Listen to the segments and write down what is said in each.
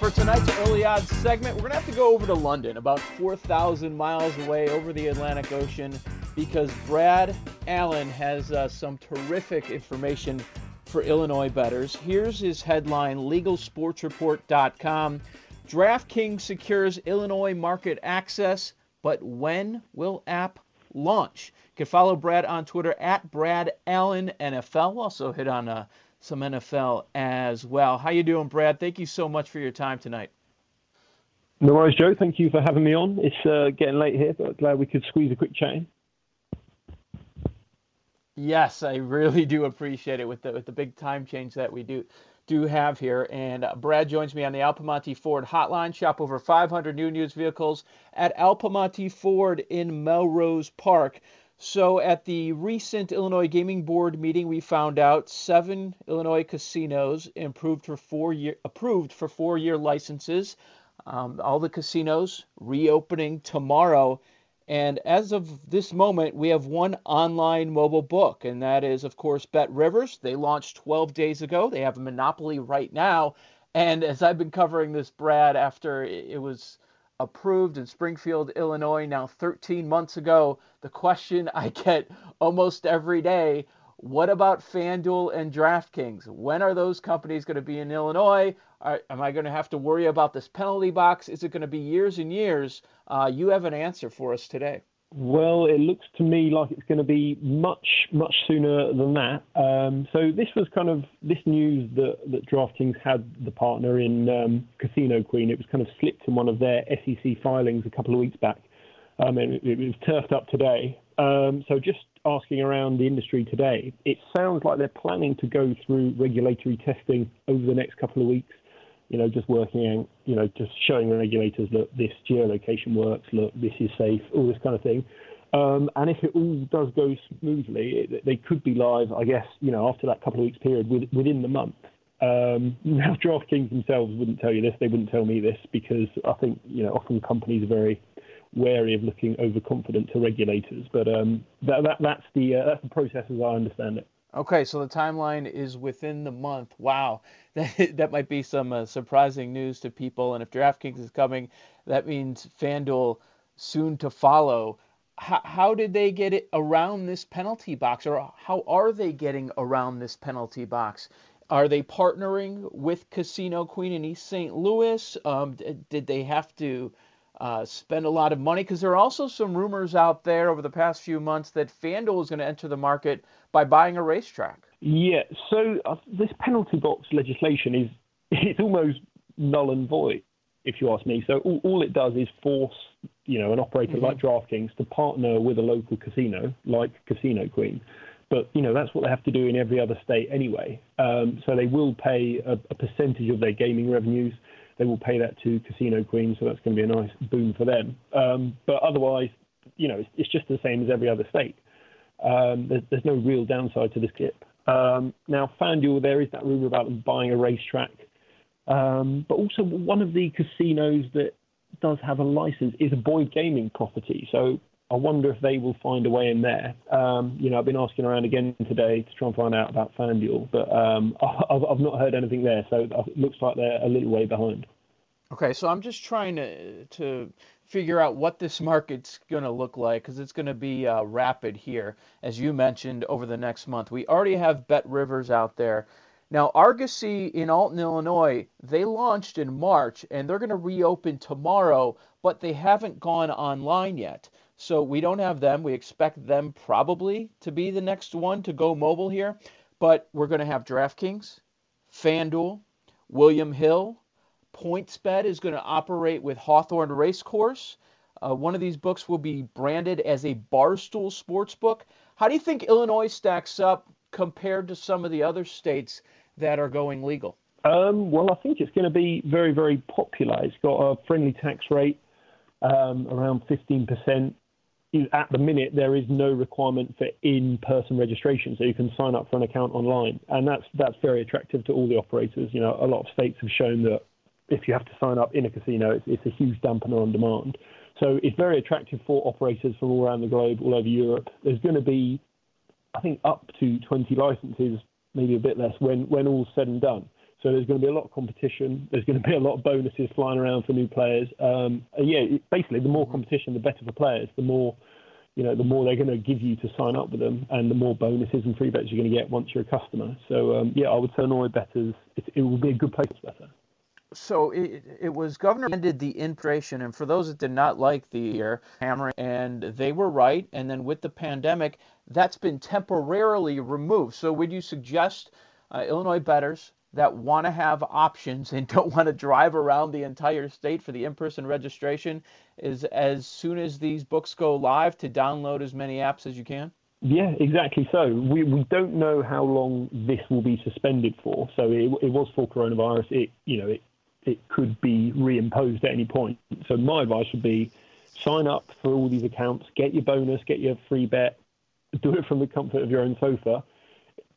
For tonight's early odds segment, we're going to have to go over to London, about 4,000 miles away over the Atlantic Ocean, because Brad Allen has uh, some terrific information for Illinois bettors. Here's his headline LegalSportsReport.com DraftKings secures Illinois market access, but when will app launch? You can follow Brad on Twitter at Brad Allen NFL. Also hit on uh, some NFL as well. How you doing, Brad? Thank you so much for your time tonight. No worries, Joe. Thank you for having me on. It's uh, getting late here, but glad we could squeeze a quick chat in. Yes, I really do appreciate it with the with the big time change that we do do have here. And uh, Brad joins me on the Al Piemonte Ford hotline. Shop over 500 new and used vehicles at Al Piemonte Ford in Melrose Park. So, at the recent Illinois Gaming Board meeting, we found out seven Illinois casinos improved for four year, approved for four year licenses. Um, all the casinos reopening tomorrow. And as of this moment, we have one online mobile book, and that is, of course, Bet Rivers. They launched 12 days ago. They have a monopoly right now. And as I've been covering this, Brad, after it was approved in Springfield, Illinois, now 13 months ago. The question I get almost every day what about FanDuel and DraftKings? When are those companies going to be in Illinois? Are, am I going to have to worry about this penalty box? Is it going to be years and years? Uh, you have an answer for us today. Well, it looks to me like it's going to be much, much sooner than that. Um, so this was kind of this news that, that DraftKings had the partner in um, Casino Queen. It was kind of slipped in one of their SEC filings a couple of weeks back. Um, and it, it was turfed up today. Um, so just asking around the industry today, it sounds like they're planning to go through regulatory testing over the next couple of weeks you know, just working you know, just showing regulators that this geolocation works, look, this is safe, all this kind of thing. Um, and if it all does go smoothly, it, they could be live, I guess, you know, after that couple of weeks period with, within the month. Um, now, DraftKings themselves wouldn't tell you this. They wouldn't tell me this because I think, you know, often companies are very wary of looking overconfident to regulators. But um, that, that, that's the uh, that's the process as I understand it. Okay, so the timeline is within the month. Wow, that that might be some uh, surprising news to people. And if DraftKings is coming, that means FanDuel soon to follow. How, how did they get it around this penalty box, or how are they getting around this penalty box? Are they partnering with Casino Queen in East St. Louis? Um, did they have to uh, spend a lot of money? Because there are also some rumors out there over the past few months that FanDuel is going to enter the market by buying a racetrack. Yeah, so uh, this penalty box legislation is it's almost null and void, if you ask me. So all, all it does is force you know an operator mm-hmm. like DraftKings to partner with a local casino like Casino Queen. But you know that's what they have to do in every other state anyway. Um, so they will pay a, a percentage of their gaming revenues they will pay that to Casino Queen, so that's going to be a nice boon for them. Um, but otherwise, you know, it's, it's, just the same as every other state. Um, there's, there's, no real downside to this skip. Um, now, FanDuel, there is that rumor about them buying a racetrack, um, but also one of the casinos that does have a license is a Boyd Gaming property. So I wonder if they will find a way in there. Um, you know, I've been asking around again today to try and find out about FanDuel, but um, I've, I've not heard anything there. So it looks like they're a little way behind. Okay, so I'm just trying to to figure out what this market's going to look like because it's going to be uh, rapid here, as you mentioned, over the next month. We already have Bet Rivers out there. Now, Argosy in Alton, Illinois, they launched in March and they're going to reopen tomorrow, but they haven't gone online yet. So we don't have them. We expect them probably to be the next one to go mobile here. But we're going to have DraftKings, FanDuel, William Hill, PointsBet is going to operate with Hawthorne Racecourse. Uh, one of these books will be branded as a Barstool sports book. How do you think Illinois stacks up compared to some of the other states that are going legal? Um, well, I think it's going to be very, very popular. It's got a friendly tax rate, um, around 15% at the minute there is no requirement for in-person registration, so you can sign up for an account online, and that's that's very attractive to all the operators. You know, a lot of states have shown that if you have to sign up in a casino, it's, it's a huge dampener on demand. So it's very attractive for operators from all around the globe, all over Europe. There's going to be, I think, up to 20 licenses, maybe a bit less, when when all's said and done. So there's going to be a lot of competition. There's going to be a lot of bonuses flying around for new players. Um, yeah, basically, the more competition, the better for players. The more, you know, the more they're going to give you to sign up with them, and the more bonuses and free bets you're going to get once you're a customer. So um, yeah, I would say Illinois betters. It, it will be a good place to better. So it, it was Governor ended the inflation, and for those that did not like the year, hammering, and they were right. And then with the pandemic, that's been temporarily removed. So would you suggest uh, Illinois betters that want to have options and don't want to drive around the entire state for the in-person registration is as soon as these books go live to download as many apps as you can? Yeah, exactly. So we, we don't know how long this will be suspended for. So it, it was for coronavirus. It you know it it could be reimposed at any point. So my advice would be sign up for all these accounts, get your bonus, get your free bet, do it from the comfort of your own sofa,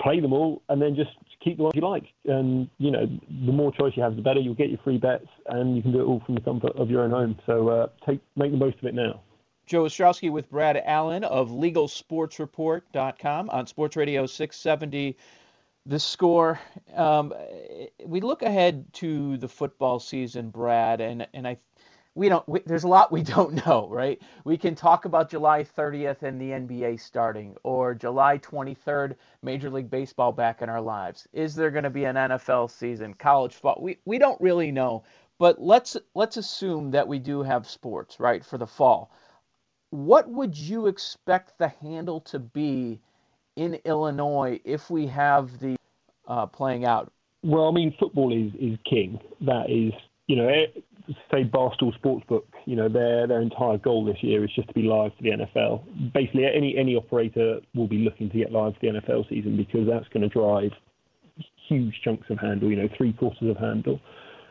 play them all, and then just keep the ones you like. And you know, the more choice you have, the better. You'll get your free bets, and you can do it all from the comfort of your own home. So uh, take make the most of it now. Joe Ostrowski with Brad Allen of LegalSportsReport.com on Sports Radio 670. The score. Um, we look ahead to the football season, Brad, and and I we don't we, there's a lot we don't know right? We can talk about july 30th and the nba starting or july 23rd major league baseball back in our lives. Is there going to be an nfl season college football we, we don't really know. But let's let's assume that we do have sports right for the fall. What would you expect the handle to be in illinois if we have the uh, playing out? Well i mean football is is king. That is you know say Barstool Sportsbook, you know, their their entire goal this year is just to be live for the NFL. Basically, any any operator will be looking to get live for the NFL season because that's going to drive huge chunks of handle. You know, three quarters of handle.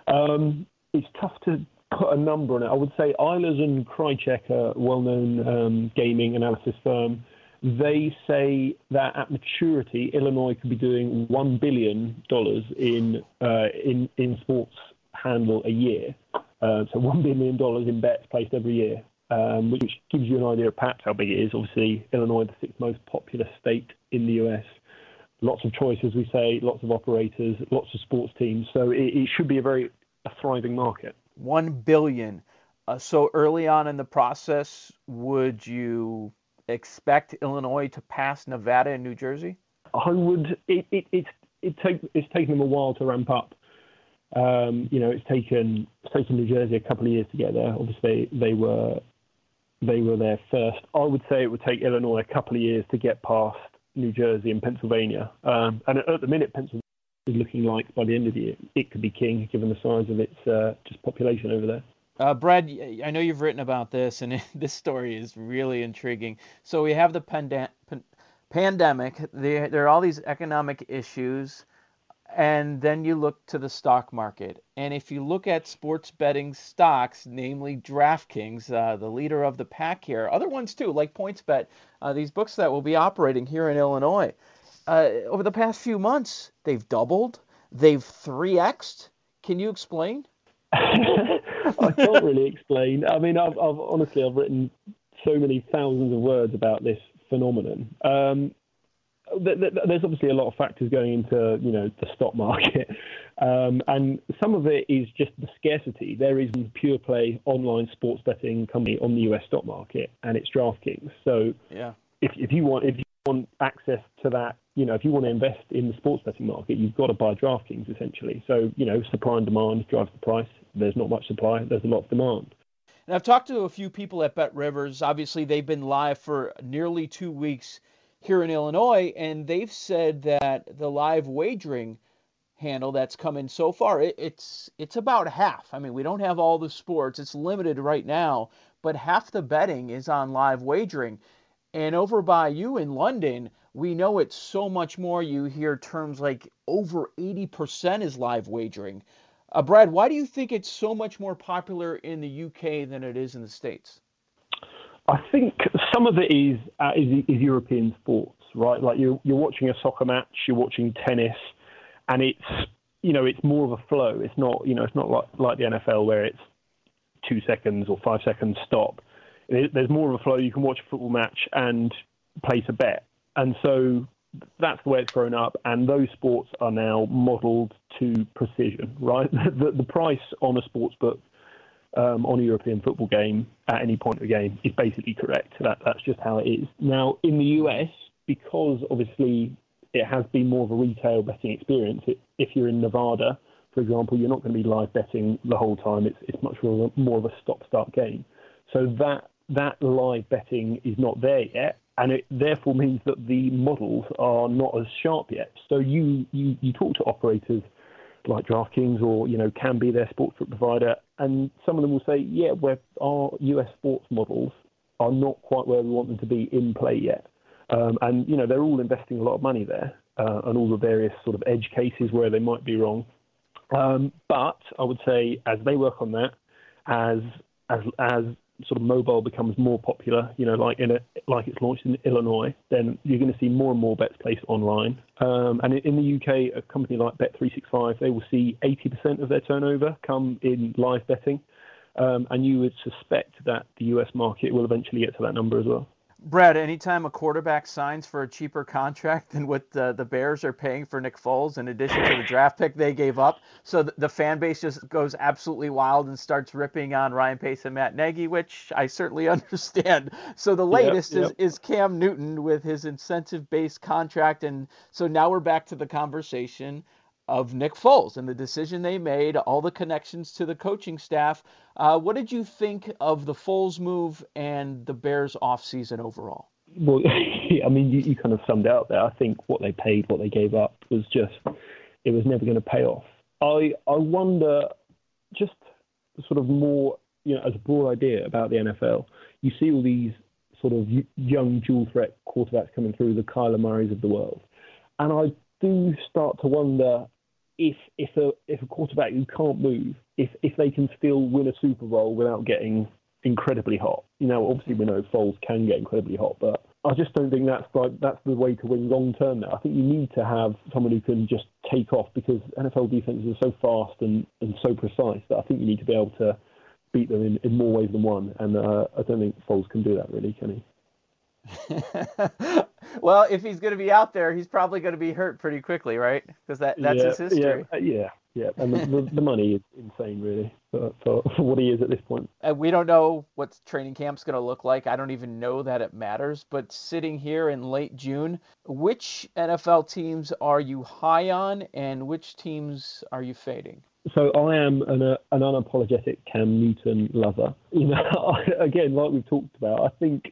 Um, it's tough to put a number on it. I would say Eilers and Krejcik, a well-known um, gaming analysis firm, they say that at maturity, Illinois could be doing one billion dollars in uh, in in sports handle a year. Uh, so $1 billion in bets placed every year, um, which gives you an idea of perhaps how big it is. Obviously, Illinois, the sixth most populous state in the US. Lots of choice, as we say, lots of operators, lots of sports teams. So it, it should be a very a thriving market. One billion. Uh, so early on in the process, would you expect Illinois to pass Nevada and New Jersey? I would. It, it, it's it take, it's taken them a while to ramp up. Um, you know, it's taken it's taken New Jersey a couple of years to get there. Obviously, they were they were there first. I would say it would take Illinois a couple of years to get past New Jersey and Pennsylvania. Um, and at the minute, Pennsylvania is looking like by the end of the year it could be king, given the size of its uh, just population over there. Uh, Brad, I know you've written about this, and this story is really intriguing. So we have the panda- pandemic. There, there are all these economic issues and then you look to the stock market. And if you look at sports betting stocks, namely DraftKings, uh, the leader of the pack here, other ones too, like PointsBet, uh, these books that will be operating here in Illinois, uh, over the past few months, they've doubled, they've 3xed. Can you explain? I can't really explain. I mean, I've, I've honestly I've written so many thousands of words about this phenomenon. Um, there's obviously a lot of factors going into you know the stock market, um, and some of it is just the scarcity. There is a pure play online sports betting company on the US stock market, and it's DraftKings. So yeah. if if you want if you want access to that, you know if you want to invest in the sports betting market, you've got to buy DraftKings essentially. So you know supply and demand drives the price. There's not much supply. There's a lot of demand. And I've talked to a few people at Bet Rivers. Obviously, they've been live for nearly two weeks here in Illinois, and they've said that the live wagering handle that's come in so far, it, it's it's about half. I mean, we don't have all the sports; it's limited right now, but half the betting is on live wagering. And over by you in London, we know it's so much more. You hear terms like over 80% is live wagering. Uh, Brad, why do you think it's so much more popular in the UK than it is in the States? I think some of it is, uh, is, is European sports, right? Like you're you're watching a soccer match, you're watching tennis, and it's you know it's more of a flow. It's not you know it's not like like the NFL where it's two seconds or five seconds stop. There's more of a flow. You can watch a football match and place a bet, and so that's the way it's grown up, and those sports are now modelled to precision, right? the, the price on a sports book um, on a European football game at any point of the game is basically correct. That, that's just how it is. Now, in the US, because obviously it has been more of a retail betting experience, it, if you're in Nevada, for example, you're not going to be live betting the whole time. It's, it's much more, more of a stop-start game. So that that live betting is not there yet and it therefore means that the models are not as sharp yet. So you, you, you talk to operators like DraftKings or you know Kambi their sportsbook provider, and some of them will say, yeah, our US sports models are not quite where we want them to be in play yet, um, and you know they're all investing a lot of money there uh, and all the various sort of edge cases where they might be wrong. Um, but I would say as they work on that, as as as sort of mobile becomes more popular, you know, like in a, like it's launched in Illinois, then you're going to see more and more bets placed online. Um, and in the UK, a company like Bet365, they will see 80% of their turnover come in live betting. Um, and you would suspect that the US market will eventually get to that number as well. Brad, anytime a quarterback signs for a cheaper contract than what the, the Bears are paying for Nick Foles, in addition to the draft pick they gave up, so the, the, fan base just goes absolutely wild and starts ripping on Ryan Pace and Matt Nagy, which I certainly understand. So the latest yep, yep. Is, is Cam Newton with his incentive based contract. And so now we're back to the conversation of Nick Foles and the decision they made, all the connections to the coaching staff. Uh, what did you think of the Foles move and the Bears offseason overall? Well, I mean, you, you kind of summed up there. I think what they paid, what they gave up was just, it was never going to pay off. I, I wonder, just sort of more, you know, as a broad idea about the NFL, you see all these sort of young dual threat quarterbacks coming through, the Kyler Murrays of the world. And I do start to wonder if if a if a quarterback who can't move, if if they can still win a Super Bowl without getting incredibly hot. You know, obviously we know Foles can get incredibly hot, but I just don't think that's like that's the way to win long term. Now I think you need to have someone who can just take off because NFL defenses are so fast and, and so precise that I think you need to be able to beat them in, in more ways than one. And uh, I don't think Foles can do that really, can he? well, if he's going to be out there, he's probably going to be hurt pretty quickly, right? Because that that's yeah, his history. Yeah, yeah, yeah. And the, the, the, money is insane, really, for, for, what he is at this point. And we don't know what training camp's going to look like. I don't even know that it matters. But sitting here in late June, which NFL teams are you high on, and which teams are you fading? so I am an, uh, an unapologetic Cam Newton lover. You know, again, like we've talked about, I think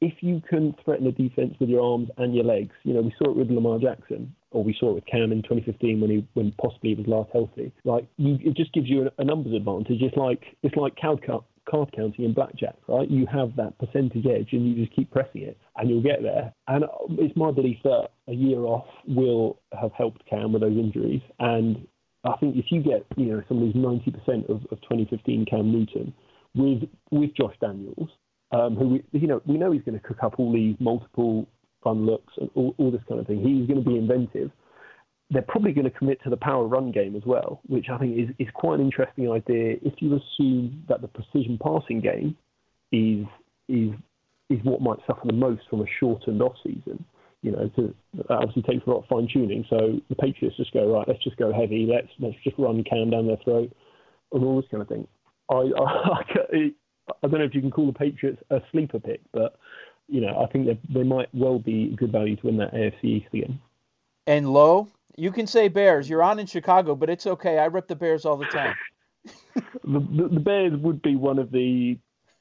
if you can threaten a defense with your arms and your legs, you know, we saw it with Lamar Jackson, or we saw it with Cam in 2015 when he when possibly he was last healthy. Like, you, it just gives you a, a numbers advantage. It's like it's like card, card counting in blackjack, right? You have that percentage edge, and you just keep pressing it, and you'll get there. And uh, it's my belief that a year off will have helped Cam with those injuries, and I think if you get you know some of these 90% of, of 2015 Cam Newton with with Josh Daniels um, who we, you know we know he's going to cook up all these multiple fun looks and all, all this kind of thing. He's going to be inventive. They're probably going to commit to the power run game as well, which I think is, is quite an interesting idea. If you assume that the precision passing game is is is what might suffer the most from a shortened off season. You know, to, that obviously takes a lot of fine tuning. So the Patriots just go right. Let's just go heavy. Let's let's just run Cam down their throat, and all this kind of thing. I I, I don't know if you can call the Patriots a sleeper pick, but you know I think they they might well be a good value to win that AFC East again. And low, you can say Bears. You're on in Chicago, but it's okay. I rip the Bears all the time. the, the, the Bears would be one of the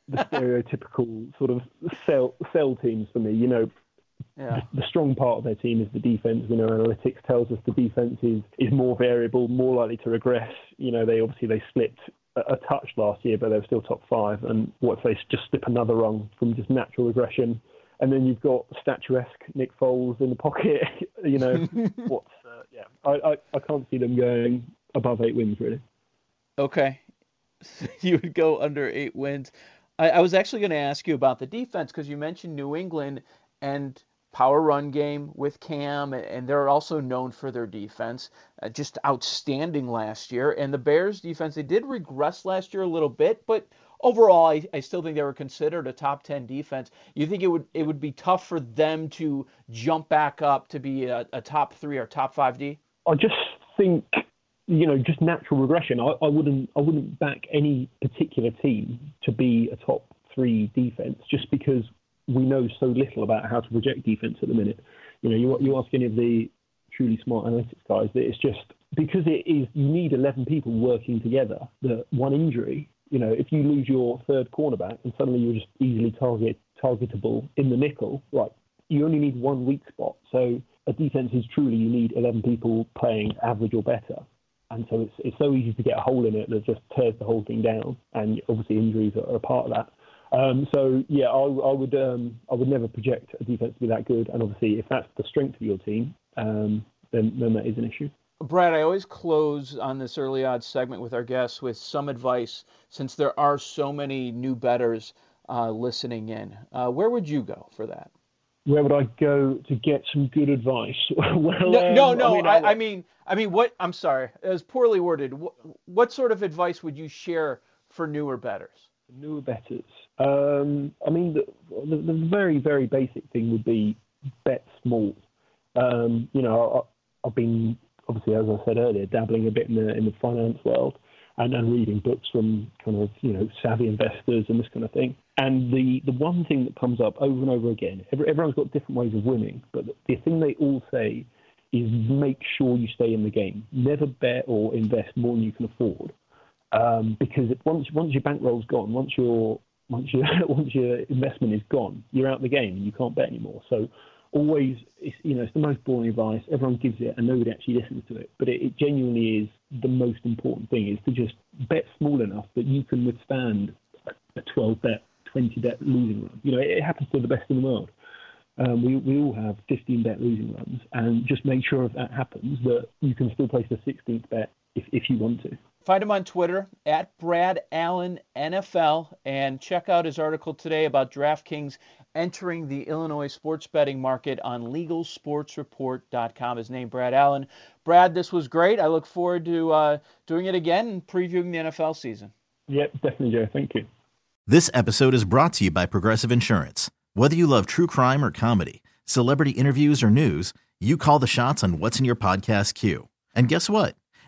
the stereotypical sort of sell sell teams for me. You know, yeah. the, the, strong part of their team is the defense. You know, analytics tells us the defense is, is more variable, more likely to regress. You know, they obviously they slipped a, touch last year, but they were still top five. And what if they just slip another rung from just natural regression? And then you've got statuesque Nick Foles in the pocket. you know, what's uh, yeah, I, I I can't see them going above eight wins really. Okay. so you would go under eight wins. I, I was actually going to ask you about the defense because you mentioned New England and power run game with Cam, and they're also known for their defense, uh, just outstanding last year. And the Bears defense, they did regress last year a little bit, but overall, I, I still think they were considered a top 10 defense. You think it would it would be tough for them to jump back up to be a, a top three or top five D? I just think you know, just natural regression. I, I wouldn't I wouldn't back any particular team to be a top three defense just because we know so little about how to project defense at the minute. You know, you you ask any of the truly smart analytics guys that it's just because it is you need 11 people working together. That one injury, you know, if you lose your third cornerback and suddenly you're just easily target targetable in the nickel, right? You only need one weak spot. So a defense is truly you need 11 people playing average or better and so it's it's so easy to get a hole in it that just tears the whole thing down. And obviously injuries are a part of that. Um, so yeah, I, I would um, I would never project a defense to be that good. And obviously, if that's the strength of your team, um, then then that is an issue. Brad, I always close on this early odds segment with our guests with some advice, since there are so many new betters uh, listening in. Uh, where would you go for that? where would I go to get some good advice? well, no, um, no, no. I mean, I, I, mean, I mean, what? I'm sorry, it was poorly worded. What, what sort of advice would you share for newer betters? Newer betters. Um, I mean, the, the, the, very, very basic thing would be bet small. Um, you know, I, I've been obviously, as I said earlier, dabbling a bit in the in the finance world and, and reading books from kind of you know savvy investors and this kind of thing. And the, the one thing that comes up over and over again, every, everyone's got different ways of winning, but the, the thing they all say is make sure you stay in the game. Never bet or invest more than you can afford, um, because once once your bankroll's gone, once your once your once your investment is gone, you're out the game and you can't bet anymore. So always, it's, you know, it's the most boring advice. Everyone gives it and nobody actually listens to it. But it, it genuinely is the most important thing is to just bet small enough that you can withstand a 12 bet, 20 bet losing run. You know, it, it happens to the best in the world. Um, we, we all have 15 bet losing runs, and just make sure if that happens that you can still place the 16th bet if, if you want to. Find him on Twitter at Brad Allen NFL and check out his article today about DraftKings entering the Illinois sports betting market on LegalSportsReport.com. His name, Brad Allen. Brad, this was great. I look forward to uh, doing it again and previewing the NFL season. Yep, definitely, Joe. Thank you. This episode is brought to you by Progressive Insurance. Whether you love true crime or comedy, celebrity interviews or news, you call the shots on what's in your podcast queue. And guess what?